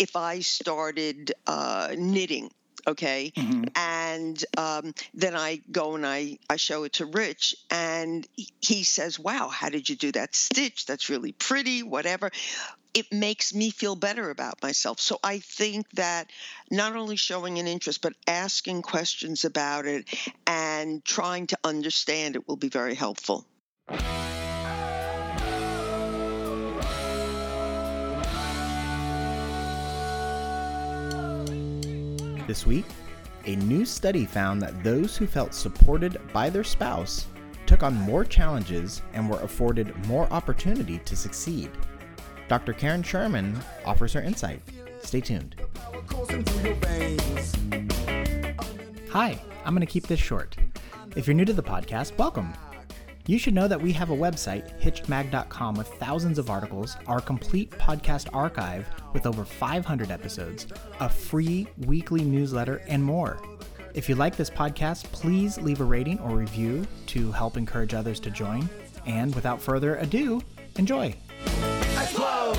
if I started uh, knitting, okay? Mm-hmm. and um, then i go and I, I show it to rich and he says wow how did you do that stitch? That's really pretty whatever. It makes me feel better about myself. So i think that not only showing an interest but asking questions about it and trying to understand it will be very helpful This week, a new study found that those who felt supported by their spouse took on more challenges and were afforded more opportunity to succeed. Dr. Karen Sherman offers her insight. Stay tuned. Hi, I'm going to keep this short. If you're new to the podcast, welcome. You should know that we have a website, hitchedmag.com, with thousands of articles, our complete podcast archive with over 500 episodes, a free weekly newsletter, and more. If you like this podcast, please leave a rating or review to help encourage others to join. And without further ado, enjoy. Explode!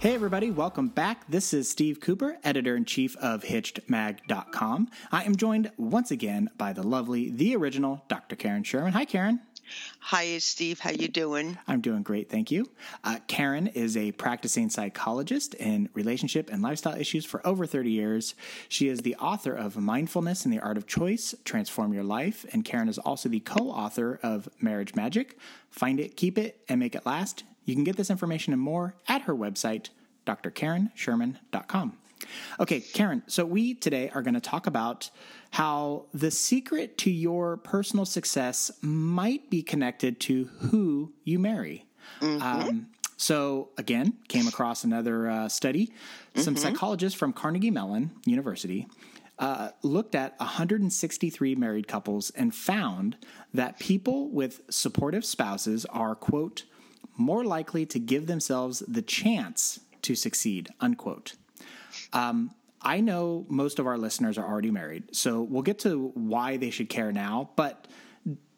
Hey, everybody, welcome back. This is Steve Cooper, editor in chief of HitchedMag.com. I am joined once again by the lovely, the original Dr. Karen Sherman. Hi, Karen. Hi, Steve. How you doing? I'm doing great, thank you. Uh, Karen is a practicing psychologist in relationship and lifestyle issues for over 30 years. She is the author of Mindfulness and the Art of Choice: Transform Your Life, and Karen is also the co-author of Marriage Magic: Find It, Keep It, and Make It Last. You can get this information and more at her website, drkarensherman.com. Okay, Karen, so we today are going to talk about how the secret to your personal success might be connected to who you marry. Mm-hmm. Um, so, again, came across another uh, study. Some mm-hmm. psychologists from Carnegie Mellon University uh, looked at 163 married couples and found that people with supportive spouses are, quote, more likely to give themselves the chance to succeed, unquote. Um, I know most of our listeners are already married, so we'll get to why they should care now. But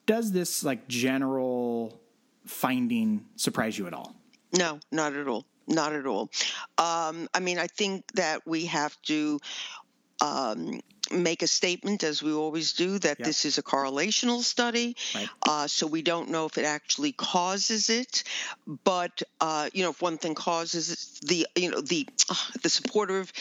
does this like general finding surprise you at all? No, not at all. Not at all. Um, I mean, I think that we have to um, make a statement, as we always do, that yep. this is a correlational study. Right. Uh, so we don't know if it actually causes it, but uh, you know, if one thing causes the you know the uh, the supportive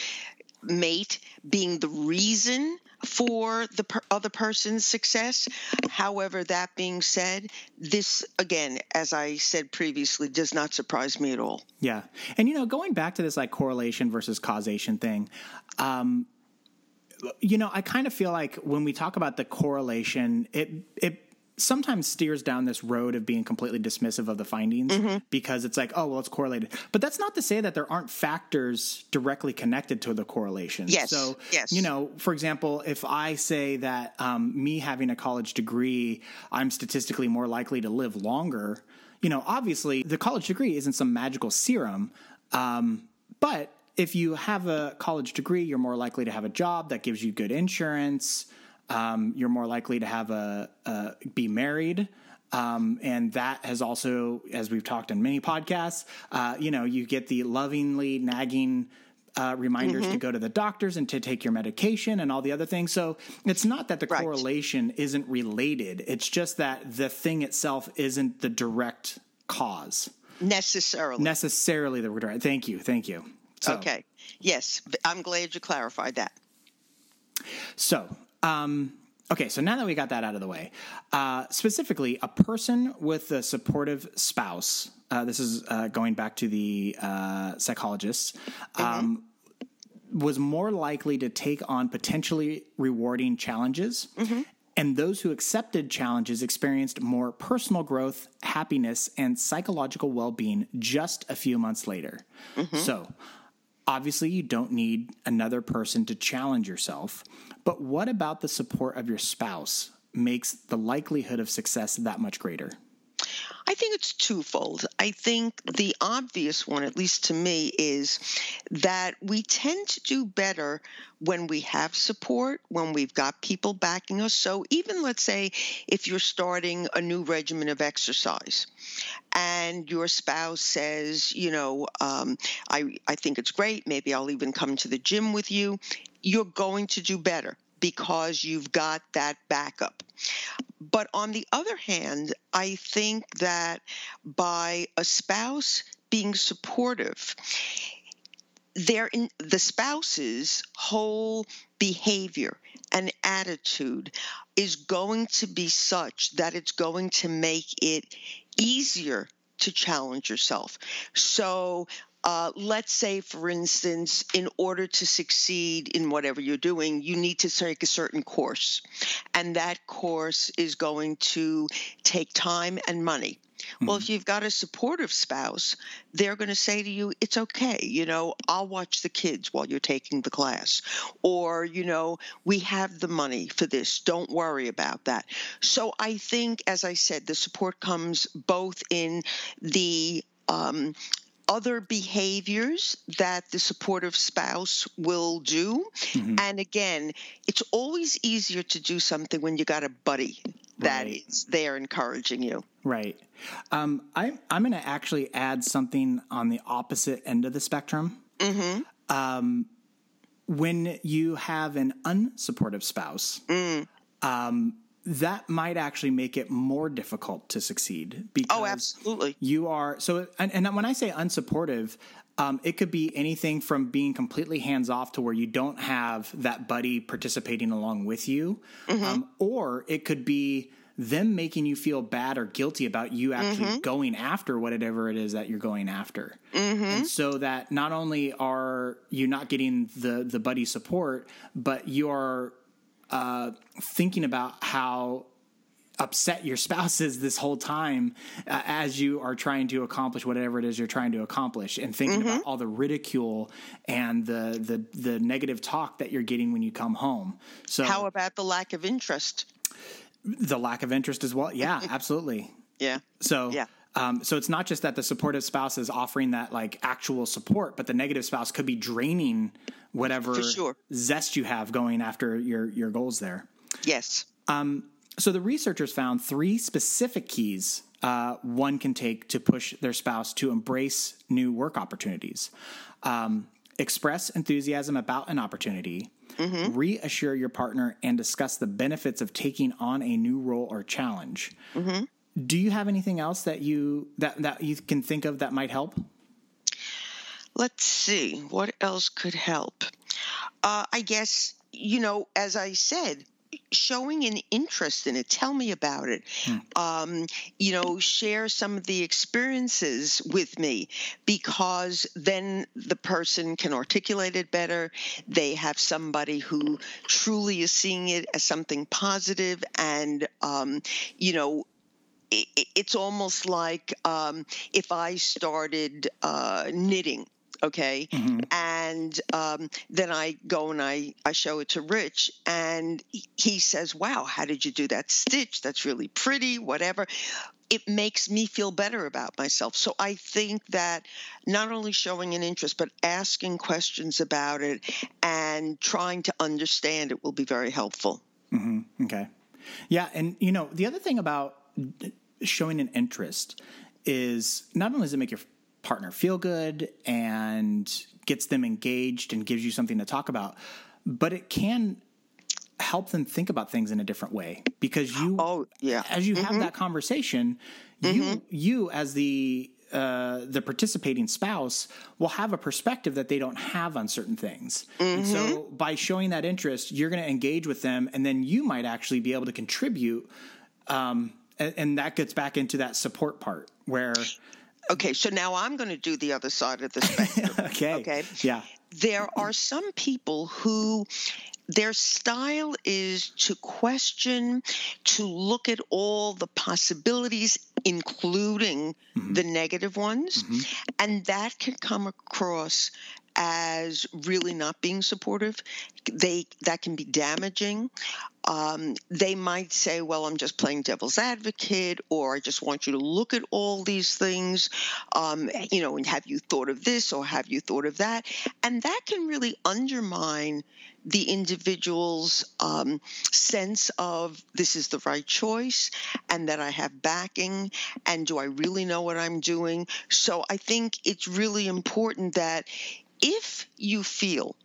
mate being the reason for the per- other person's success. However, that being said, this again, as I said previously, does not surprise me at all. Yeah, and you know, going back to this like correlation versus causation thing. Um, you know, I kind of feel like when we talk about the correlation, it it sometimes steers down this road of being completely dismissive of the findings mm-hmm. because it's like, oh, well, it's correlated. But that's not to say that there aren't factors directly connected to the correlation. Yes. So, yes. you know, for example, if I say that um, me having a college degree, I'm statistically more likely to live longer, you know, obviously the college degree isn't some magical serum. Um, but if you have a college degree, you're more likely to have a job that gives you good insurance. Um, you're more likely to have a, a be married. Um, and that has also, as we've talked in many podcasts, uh, you know, you get the lovingly nagging uh, reminders mm-hmm. to go to the doctors and to take your medication and all the other things. So it's not that the right. correlation isn't related. It's just that the thing itself isn't the direct cause necessarily. Necessarily the direct. Thank you. Thank you. So, okay. Yes, I'm glad you clarified that. So, um, okay, so now that we got that out of the way, uh, specifically, a person with a supportive spouse, uh, this is uh, going back to the uh, psychologists, mm-hmm. um, was more likely to take on potentially rewarding challenges. Mm-hmm. And those who accepted challenges experienced more personal growth, happiness, and psychological well being just a few months later. Mm-hmm. So, Obviously, you don't need another person to challenge yourself, but what about the support of your spouse makes the likelihood of success that much greater? I think it's twofold. I think the obvious one, at least to me, is that we tend to do better when we have support, when we've got people backing us. So, even let's say if you're starting a new regimen of exercise and your spouse says, you know, um, I, I think it's great, maybe I'll even come to the gym with you, you're going to do better because you've got that backup. But on the other hand, I think that by a spouse being supportive, their in, the spouse's whole behavior and attitude is going to be such that it's going to make it easier to challenge yourself. So uh, let's say, for instance, in order to succeed in whatever you're doing, you need to take a certain course. And that course is going to take time and money. Mm-hmm. Well, if mm-hmm. you've got a supportive spouse, they're going to say to you, it's okay. You know, I'll watch the kids while you're taking the class. Or, you know, we have the money for this. Don't worry about that. So I think, as I said, the support comes both in the um, other behaviors that the supportive spouse will do. Mm-hmm. And again, it's always easier to do something when you got a buddy that right. is there encouraging you. Right. Um, I, I'm going to actually add something on the opposite end of the spectrum. Mm-hmm. Um, when you have an unsupportive spouse, mm. um, that might actually make it more difficult to succeed oh, because oh absolutely you are so and, and when i say unsupportive um, it could be anything from being completely hands off to where you don't have that buddy participating along with you mm-hmm. um, or it could be them making you feel bad or guilty about you actually mm-hmm. going after whatever it is that you're going after. Mm-hmm. And so that not only are you not getting the the buddy support, but you are uh, thinking about how upset your spouse is this whole time uh, as you are trying to accomplish whatever it is you're trying to accomplish and thinking mm-hmm. about all the ridicule and the, the the negative talk that you're getting when you come home. So how about the lack of interest? The lack of interest as well? Yeah absolutely. Yeah. So yeah um, so it's not just that the supportive spouse is offering that like actual support, but the negative spouse could be draining whatever sure. zest you have going after your your goals there. Yes. Um, so the researchers found three specific keys uh, one can take to push their spouse to embrace new work opportunities. Um, express enthusiasm about an opportunity. Mm-hmm. Reassure your partner and discuss the benefits of taking on a new role or challenge. Mm-hmm. Do you have anything else that you that that you can think of that might help? Let's see what else could help. Uh, I guess you know, as I said, showing an interest in it. Tell me about it. Hmm. Um, you know, share some of the experiences with me because then the person can articulate it better. They have somebody who truly is seeing it as something positive and, um, you know, it's almost like um, if I started uh, knitting okay? Mm-hmm. and um, then i go and I, I show it to rich and he says wow how did you do that stitch? That's really pretty whatever. It makes me feel better about myself. So i think that not only showing an interest but asking questions about it and trying to understand it will be very helpful. Mm-hmm. okay. Yeah and you know the other thing about showing an interest is not only does it make your partner feel good and gets them engaged and gives you something to talk about, but it can help them think about things in a different way because you oh yeah as you mm-hmm. have that conversation mm-hmm. you you as the uh, the participating spouse will have a perspective that they don't have on certain things. Mm-hmm. And so by showing that interest, you're going to engage with them, and then you might actually be able to contribute um, and, and that gets back into that support part where Okay, so now I'm going to do the other side of the spectrum. okay. Okay. Yeah. There are some people who their style is to question, to look at all the possibilities, including mm-hmm. the negative ones. Mm-hmm. And that can come across as really not being supportive. They that can be damaging. Um, they might say, "Well, I'm just playing devil's advocate," or "I just want you to look at all these things." Um, you know, and have you thought of this or have you thought of that? And that can really undermine the individual's um, sense of this is the right choice and that I have backing and do I really know what I'm doing. So I think it's really important that if you feel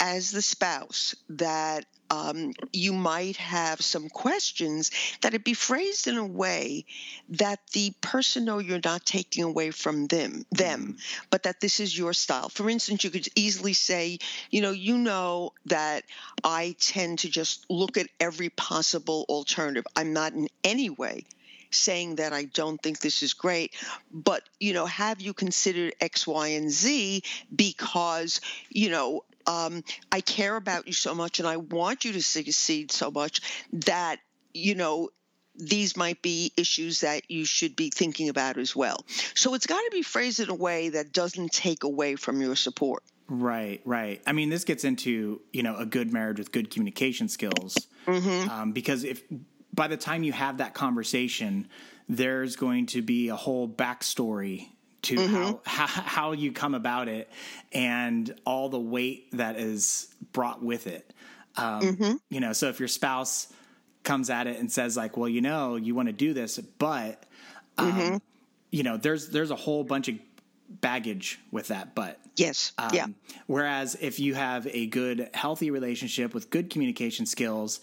as the spouse that um, you might have some questions that it be phrased in a way that the person know you're not taking away from them them mm-hmm. but that this is your style for instance you could easily say you know you know that i tend to just look at every possible alternative i'm not in any way saying that I don't think this is great, but you know, have you considered X, Y, and Z because you know um, I care about you so much and I want you to succeed so much that, you know, these might be issues that you should be thinking about as well. So it's got to be phrased in a way that doesn't take away from your support. Right, right. I mean, this gets into you know a good marriage with good communication skills, mm-hmm. um, because if by the time you have that conversation, there's going to be a whole backstory to mm-hmm. how, how, how you come about it and all the weight that is brought with it. Um, mm-hmm. You know, so if your spouse comes at it and says like, "Well, you know, you want to do this, but," um, mm-hmm. you know, there's there's a whole bunch of baggage with that but yes um, yeah whereas if you have a good healthy relationship with good communication skills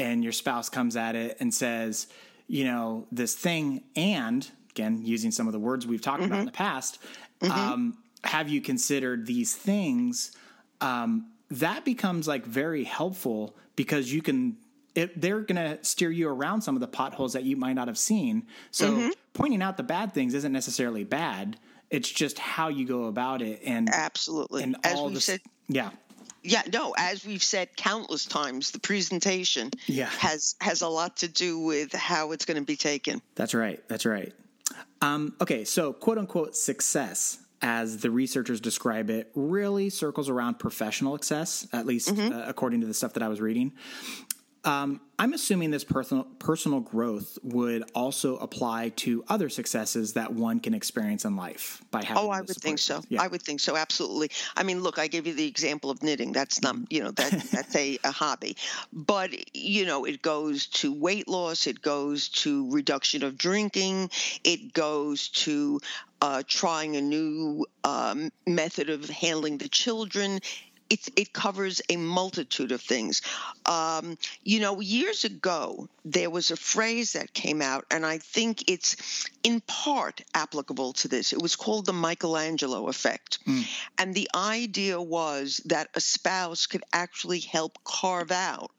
and your spouse comes at it and says you know this thing and again, using some of the words we've talked mm-hmm. about in the past, mm-hmm. um, have you considered these things? Um, that becomes like very helpful because you can it, they're going to steer you around some of the potholes that you might not have seen. So mm-hmm. pointing out the bad things isn't necessarily bad. It's just how you go about it. And absolutely. And As all we said, yeah. Yeah, no, as we've said countless times, the presentation yeah. has has a lot to do with how it's going to be taken. That's right. That's right. Um, okay, so quote unquote success, as the researchers describe it, really circles around professional success, at least mm-hmm. uh, according to the stuff that I was reading. Um, I'm assuming this personal personal growth would also apply to other successes that one can experience in life by having. Oh, I would think so. Yeah. I would think so. Absolutely. I mean, look, I gave you the example of knitting. That's not, you know, that that's a, a hobby, but you know, it goes to weight loss. It goes to reduction of drinking. It goes to uh, trying a new um, method of handling the children it, it covers a multitude of things. Um, you know, years ago, there was a phrase that came out, and I think it's in part applicable to this. It was called the Michelangelo effect. Mm. And the idea was that a spouse could actually help carve out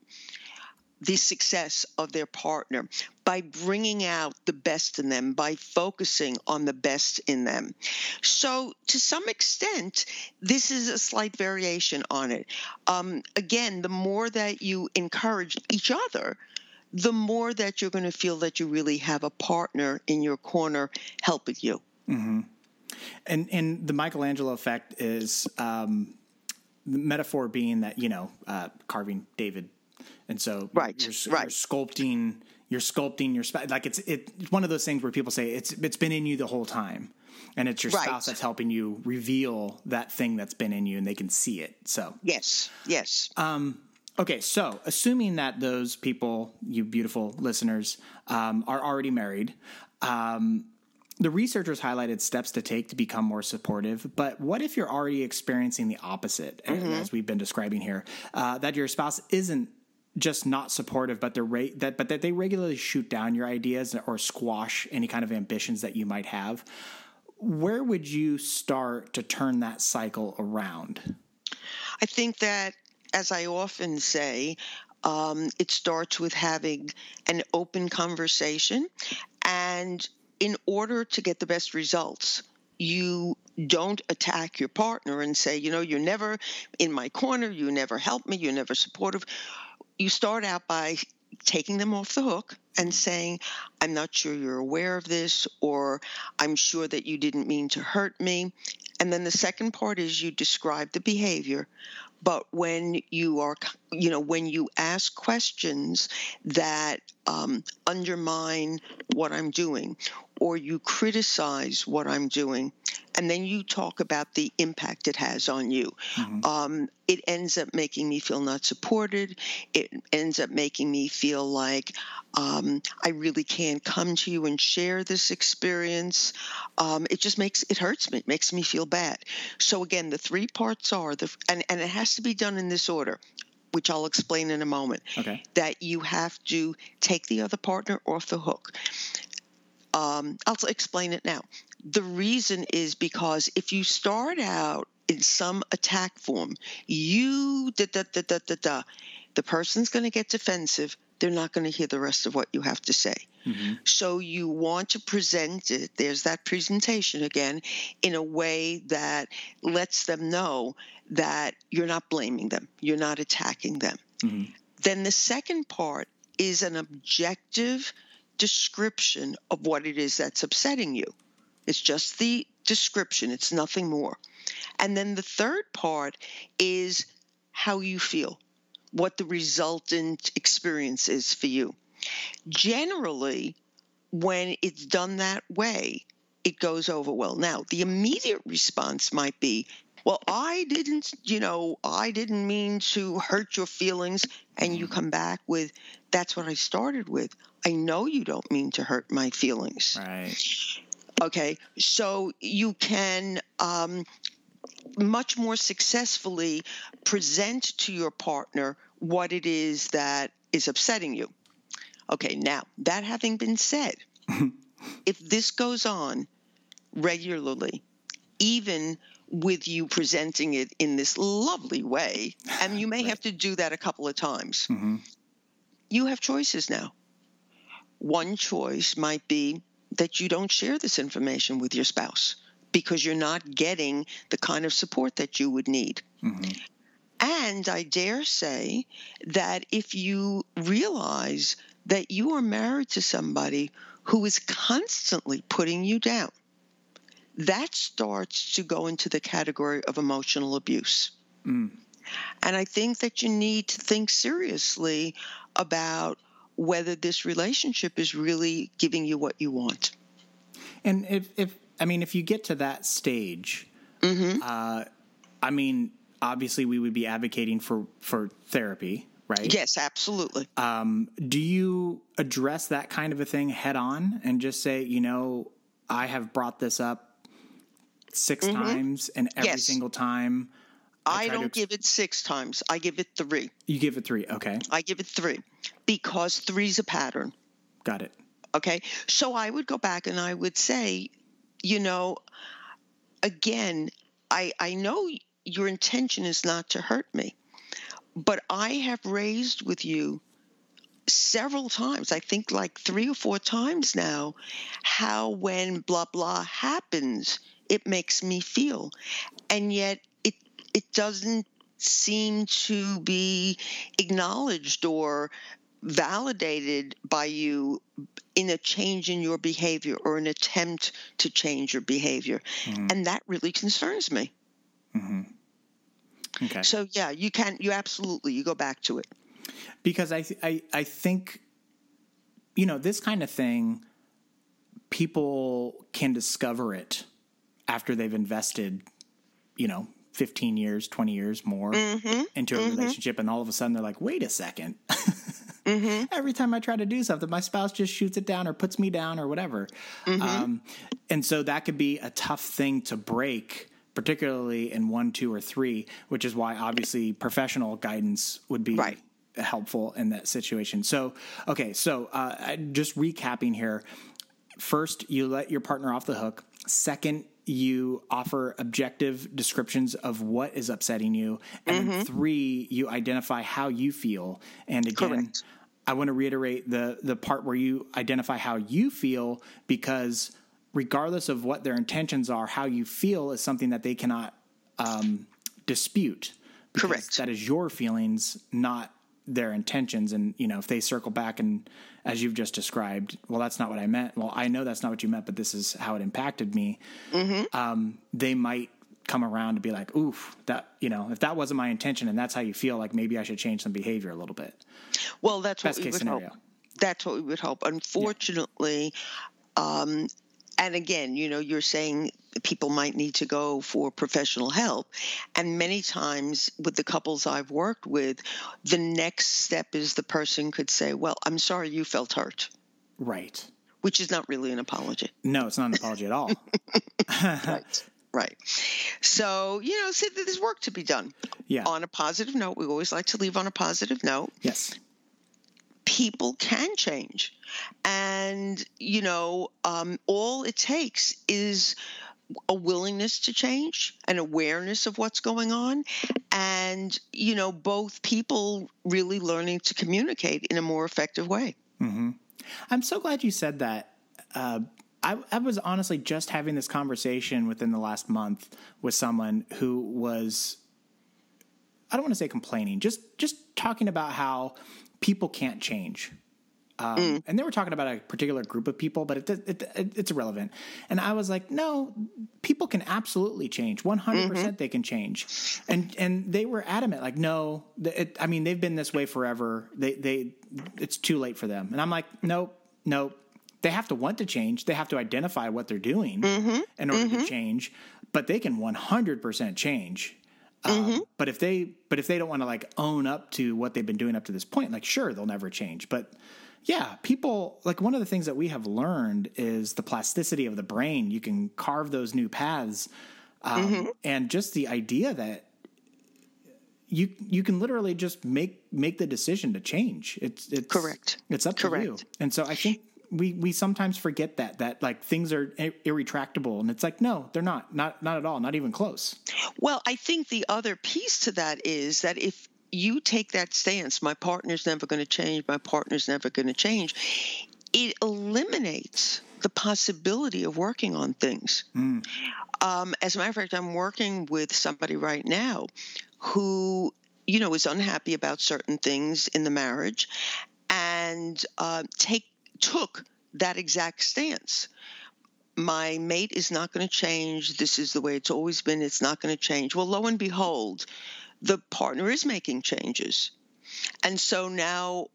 the success of their partner by bringing out the best in them, by focusing on the best in them. So, to some extent, this is a slight variation on it. Um, again, the more that you encourage each other, the more that you're going to feel that you really have a partner in your corner helping you. Mm-hmm. And and the Michelangelo effect is um, the metaphor being that you know uh, carving David and so right, you're, right. you're sculpting you're sculpting your spouse like it's it's one of those things where people say it's it's been in you the whole time and it's your right. spouse that's helping you reveal that thing that's been in you and they can see it so yes yes um okay so assuming that those people you beautiful listeners um, are already married um, the researchers highlighted steps to take to become more supportive, but what if you're already experiencing the opposite, mm-hmm. as we've been describing here, uh, that your spouse isn't just not supportive, but they're ra- that but that they regularly shoot down your ideas or squash any kind of ambitions that you might have. Where would you start to turn that cycle around? I think that, as I often say, um, it starts with having an open conversation, and in order to get the best results, you don't attack your partner and say, you know, you're never in my corner, you never help me, you're never supportive you start out by taking them off the hook and saying, I'm not sure you're aware of this, or I'm sure that you didn't mean to hurt me. And then the second part is you describe the behavior. But when you are, you know, when you ask questions that um, undermine what I'm doing, or you criticize what I'm doing, and then you talk about the impact it has on you. Mm-hmm. Um, it ends up making me feel not supported. It ends up making me feel like um, I really can't come to you and share this experience. Um, it just makes it hurts me. It makes me feel bad. So again, the three parts are the and and it has to be done in this order which I'll explain in a moment. Okay. That you have to take the other partner off the hook. Um, I'll explain it now. The reason is because if you start out in some attack form, you da da da da da da, the person's going to get defensive. They're not going to hear the rest of what you have to say. Mm-hmm. So you want to present it, there's that presentation again, in a way that lets them know that you're not blaming them, you're not attacking them. Mm-hmm. Then the second part is an objective description of what it is that's upsetting you. It's just the description, it's nothing more. And then the third part is how you feel, what the resultant experience is for you. Generally, when it's done that way, it goes over well. Now, the immediate response might be, well, I didn't, you know, I didn't mean to hurt your feelings. And you come back with, that's what I started with. I know you don't mean to hurt my feelings. Right. Okay. So you can um, much more successfully present to your partner what it is that is upsetting you. Okay. Now, that having been said, if this goes on regularly, even with you presenting it in this lovely way, and you may right. have to do that a couple of times. Mm-hmm. You have choices now. One choice might be that you don't share this information with your spouse because you're not getting the kind of support that you would need. Mm-hmm. And I dare say that if you realize that you are married to somebody who is constantly putting you down, that starts to go into the category of emotional abuse. Mm. And I think that you need to think seriously about whether this relationship is really giving you what you want. And if, if I mean, if you get to that stage, mm-hmm. uh, I mean, obviously we would be advocating for, for therapy, right? Yes, absolutely. Um, do you address that kind of a thing head on and just say, you know, I have brought this up 6 mm-hmm. times, and every yes. single time I, I don't ex- give it six times. I give it three. You give it three. Okay. I give it three because three's a pattern. Got it. Okay. So I would go back and I would say, you know, again, I, I know your intention is not to hurt me, but I have raised with you several times, I think like three or four times now, how when blah blah happens, it makes me feel. And yet it it doesn't seem to be acknowledged or validated by you in a change in your behavior or an attempt to change your behavior. Mm-hmm. And that really concerns me. Mm-hmm. Okay. So yeah, you can you absolutely you go back to it. Because I I I think you know, this kind of thing people can discover it after they've invested, you know, 15 years, 20 years more mm-hmm. into a mm-hmm. relationship. And all of a sudden they're like, wait a 2nd mm-hmm. Every time I try to do something, my spouse just shoots it down or puts me down or whatever. Mm-hmm. Um, and so that could be a tough thing to break, particularly in one, two, or three, which is why obviously professional guidance would be. Right helpful in that situation. So, okay, so uh, just recapping here. First, you let your partner off the hook. Second, you offer objective descriptions of what is upsetting you. And mm-hmm. three, you identify how you feel. And again, Correct. I want to reiterate the the part where you identify how you feel because regardless of what their intentions are, how you feel is something that they cannot um, dispute. Correct. That is your feelings, not their intentions and you know if they circle back and as you've just described well that's not what i meant well i know that's not what you meant but this is how it impacted me mm-hmm. um, they might come around to be like oof that you know if that wasn't my intention and that's how you feel like maybe i should change some behavior a little bit well that's Best what we would scenario. hope that's what we would hope unfortunately yeah. um, and again, you know, you're saying people might need to go for professional help. And many times with the couples I've worked with, the next step is the person could say, Well, I'm sorry you felt hurt. Right. Which is not really an apology. No, it's not an apology at all. right. Right. So, you know, so there's work to be done. Yeah. On a positive note, we always like to leave on a positive note. Yes people can change. And, you know, um, all it takes is a willingness to change, an awareness of what's going on, and, you know, both people really learning to communicate in a more effective way. Mm-hmm. I'm so glad you said that. Uh, I, I, was honestly just having this conversation within the last month with someone who was I don't want to say complaining, just just talking about how people can't change. Um, mm. And they were talking about a particular group of people, but it, it, it, it's irrelevant. And I was like, no, people can absolutely change. 100% mm-hmm. they can change. And and they were adamant, like, no, it, I mean, they've been this way forever. They, they, it's too late for them. And I'm like, nope, nope. They have to want to change. They have to identify what they're doing mm-hmm. in order mm-hmm. to change. But they can 100% change Mm-hmm. Um, but if they but if they don't want to like own up to what they've been doing up to this point, like sure they'll never change. But yeah, people like one of the things that we have learned is the plasticity of the brain. You can carve those new paths, um, mm-hmm. and just the idea that you you can literally just make make the decision to change. It's it's correct. It's up correct. to you. And so I think we we sometimes forget that that like things are irretractable and it's like no they're not not not at all not even close well i think the other piece to that is that if you take that stance my partner's never going to change my partner's never going to change it eliminates the possibility of working on things mm. um, as a matter of fact i'm working with somebody right now who you know is unhappy about certain things in the marriage and uh, take took that exact stance. My mate is not going to change. This is the way it's always been. It's not going to change. Well, lo and behold, the partner is making changes. And so now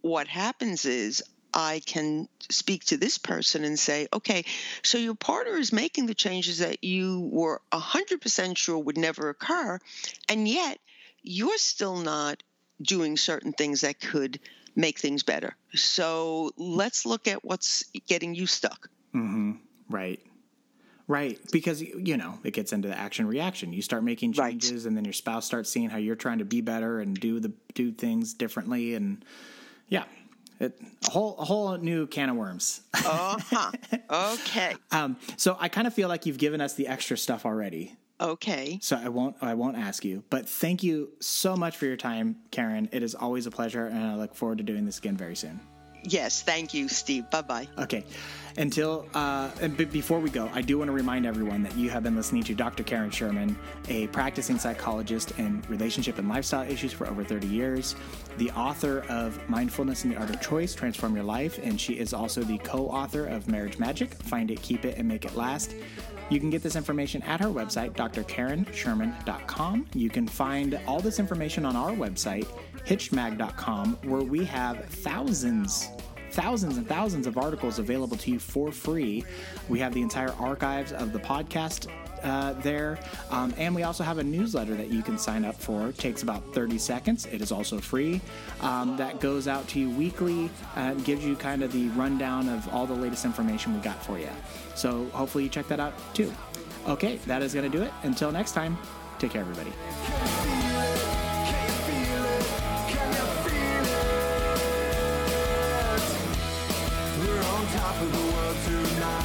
what happens is I can speak to this person and say, okay, so your partner is making the changes that you were 100% sure would never occur, and yet you're still not doing certain things that could make things better. So let's look at what's getting you stuck. Mm-hmm. Right. Right, because you know it gets into the action reaction. You start making changes, right. and then your spouse starts seeing how you're trying to be better and do the do things differently, and yeah, it, a whole a whole new can of worms. uh huh. Okay. um, so I kind of feel like you've given us the extra stuff already. Okay. So I won't I won't ask you, but thank you so much for your time, Karen. It is always a pleasure, and I look forward to doing this again very soon. Yes, thank you, Steve. Bye bye. Okay. Until uh, and b- before we go, I do want to remind everyone that you have been listening to Dr. Karen Sherman, a practicing psychologist in relationship and lifestyle issues for over 30 years, the author of Mindfulness and the Art of Choice: Transform Your Life, and she is also the co-author of Marriage Magic: Find It, Keep It, and Make It Last. You can get this information at her website, drkarensherman.com. You can find all this information on our website, hitchedmag.com, where we have thousands thousands and thousands of articles available to you for free. We have the entire archives of the podcast uh, there. Um, and we also have a newsletter that you can sign up for. It takes about 30 seconds. It is also free. Um, that goes out to you weekly and gives you kind of the rundown of all the latest information we got for you. So hopefully you check that out too. Okay, that is going to do it. Until next time, take care, everybody. Of the world tonight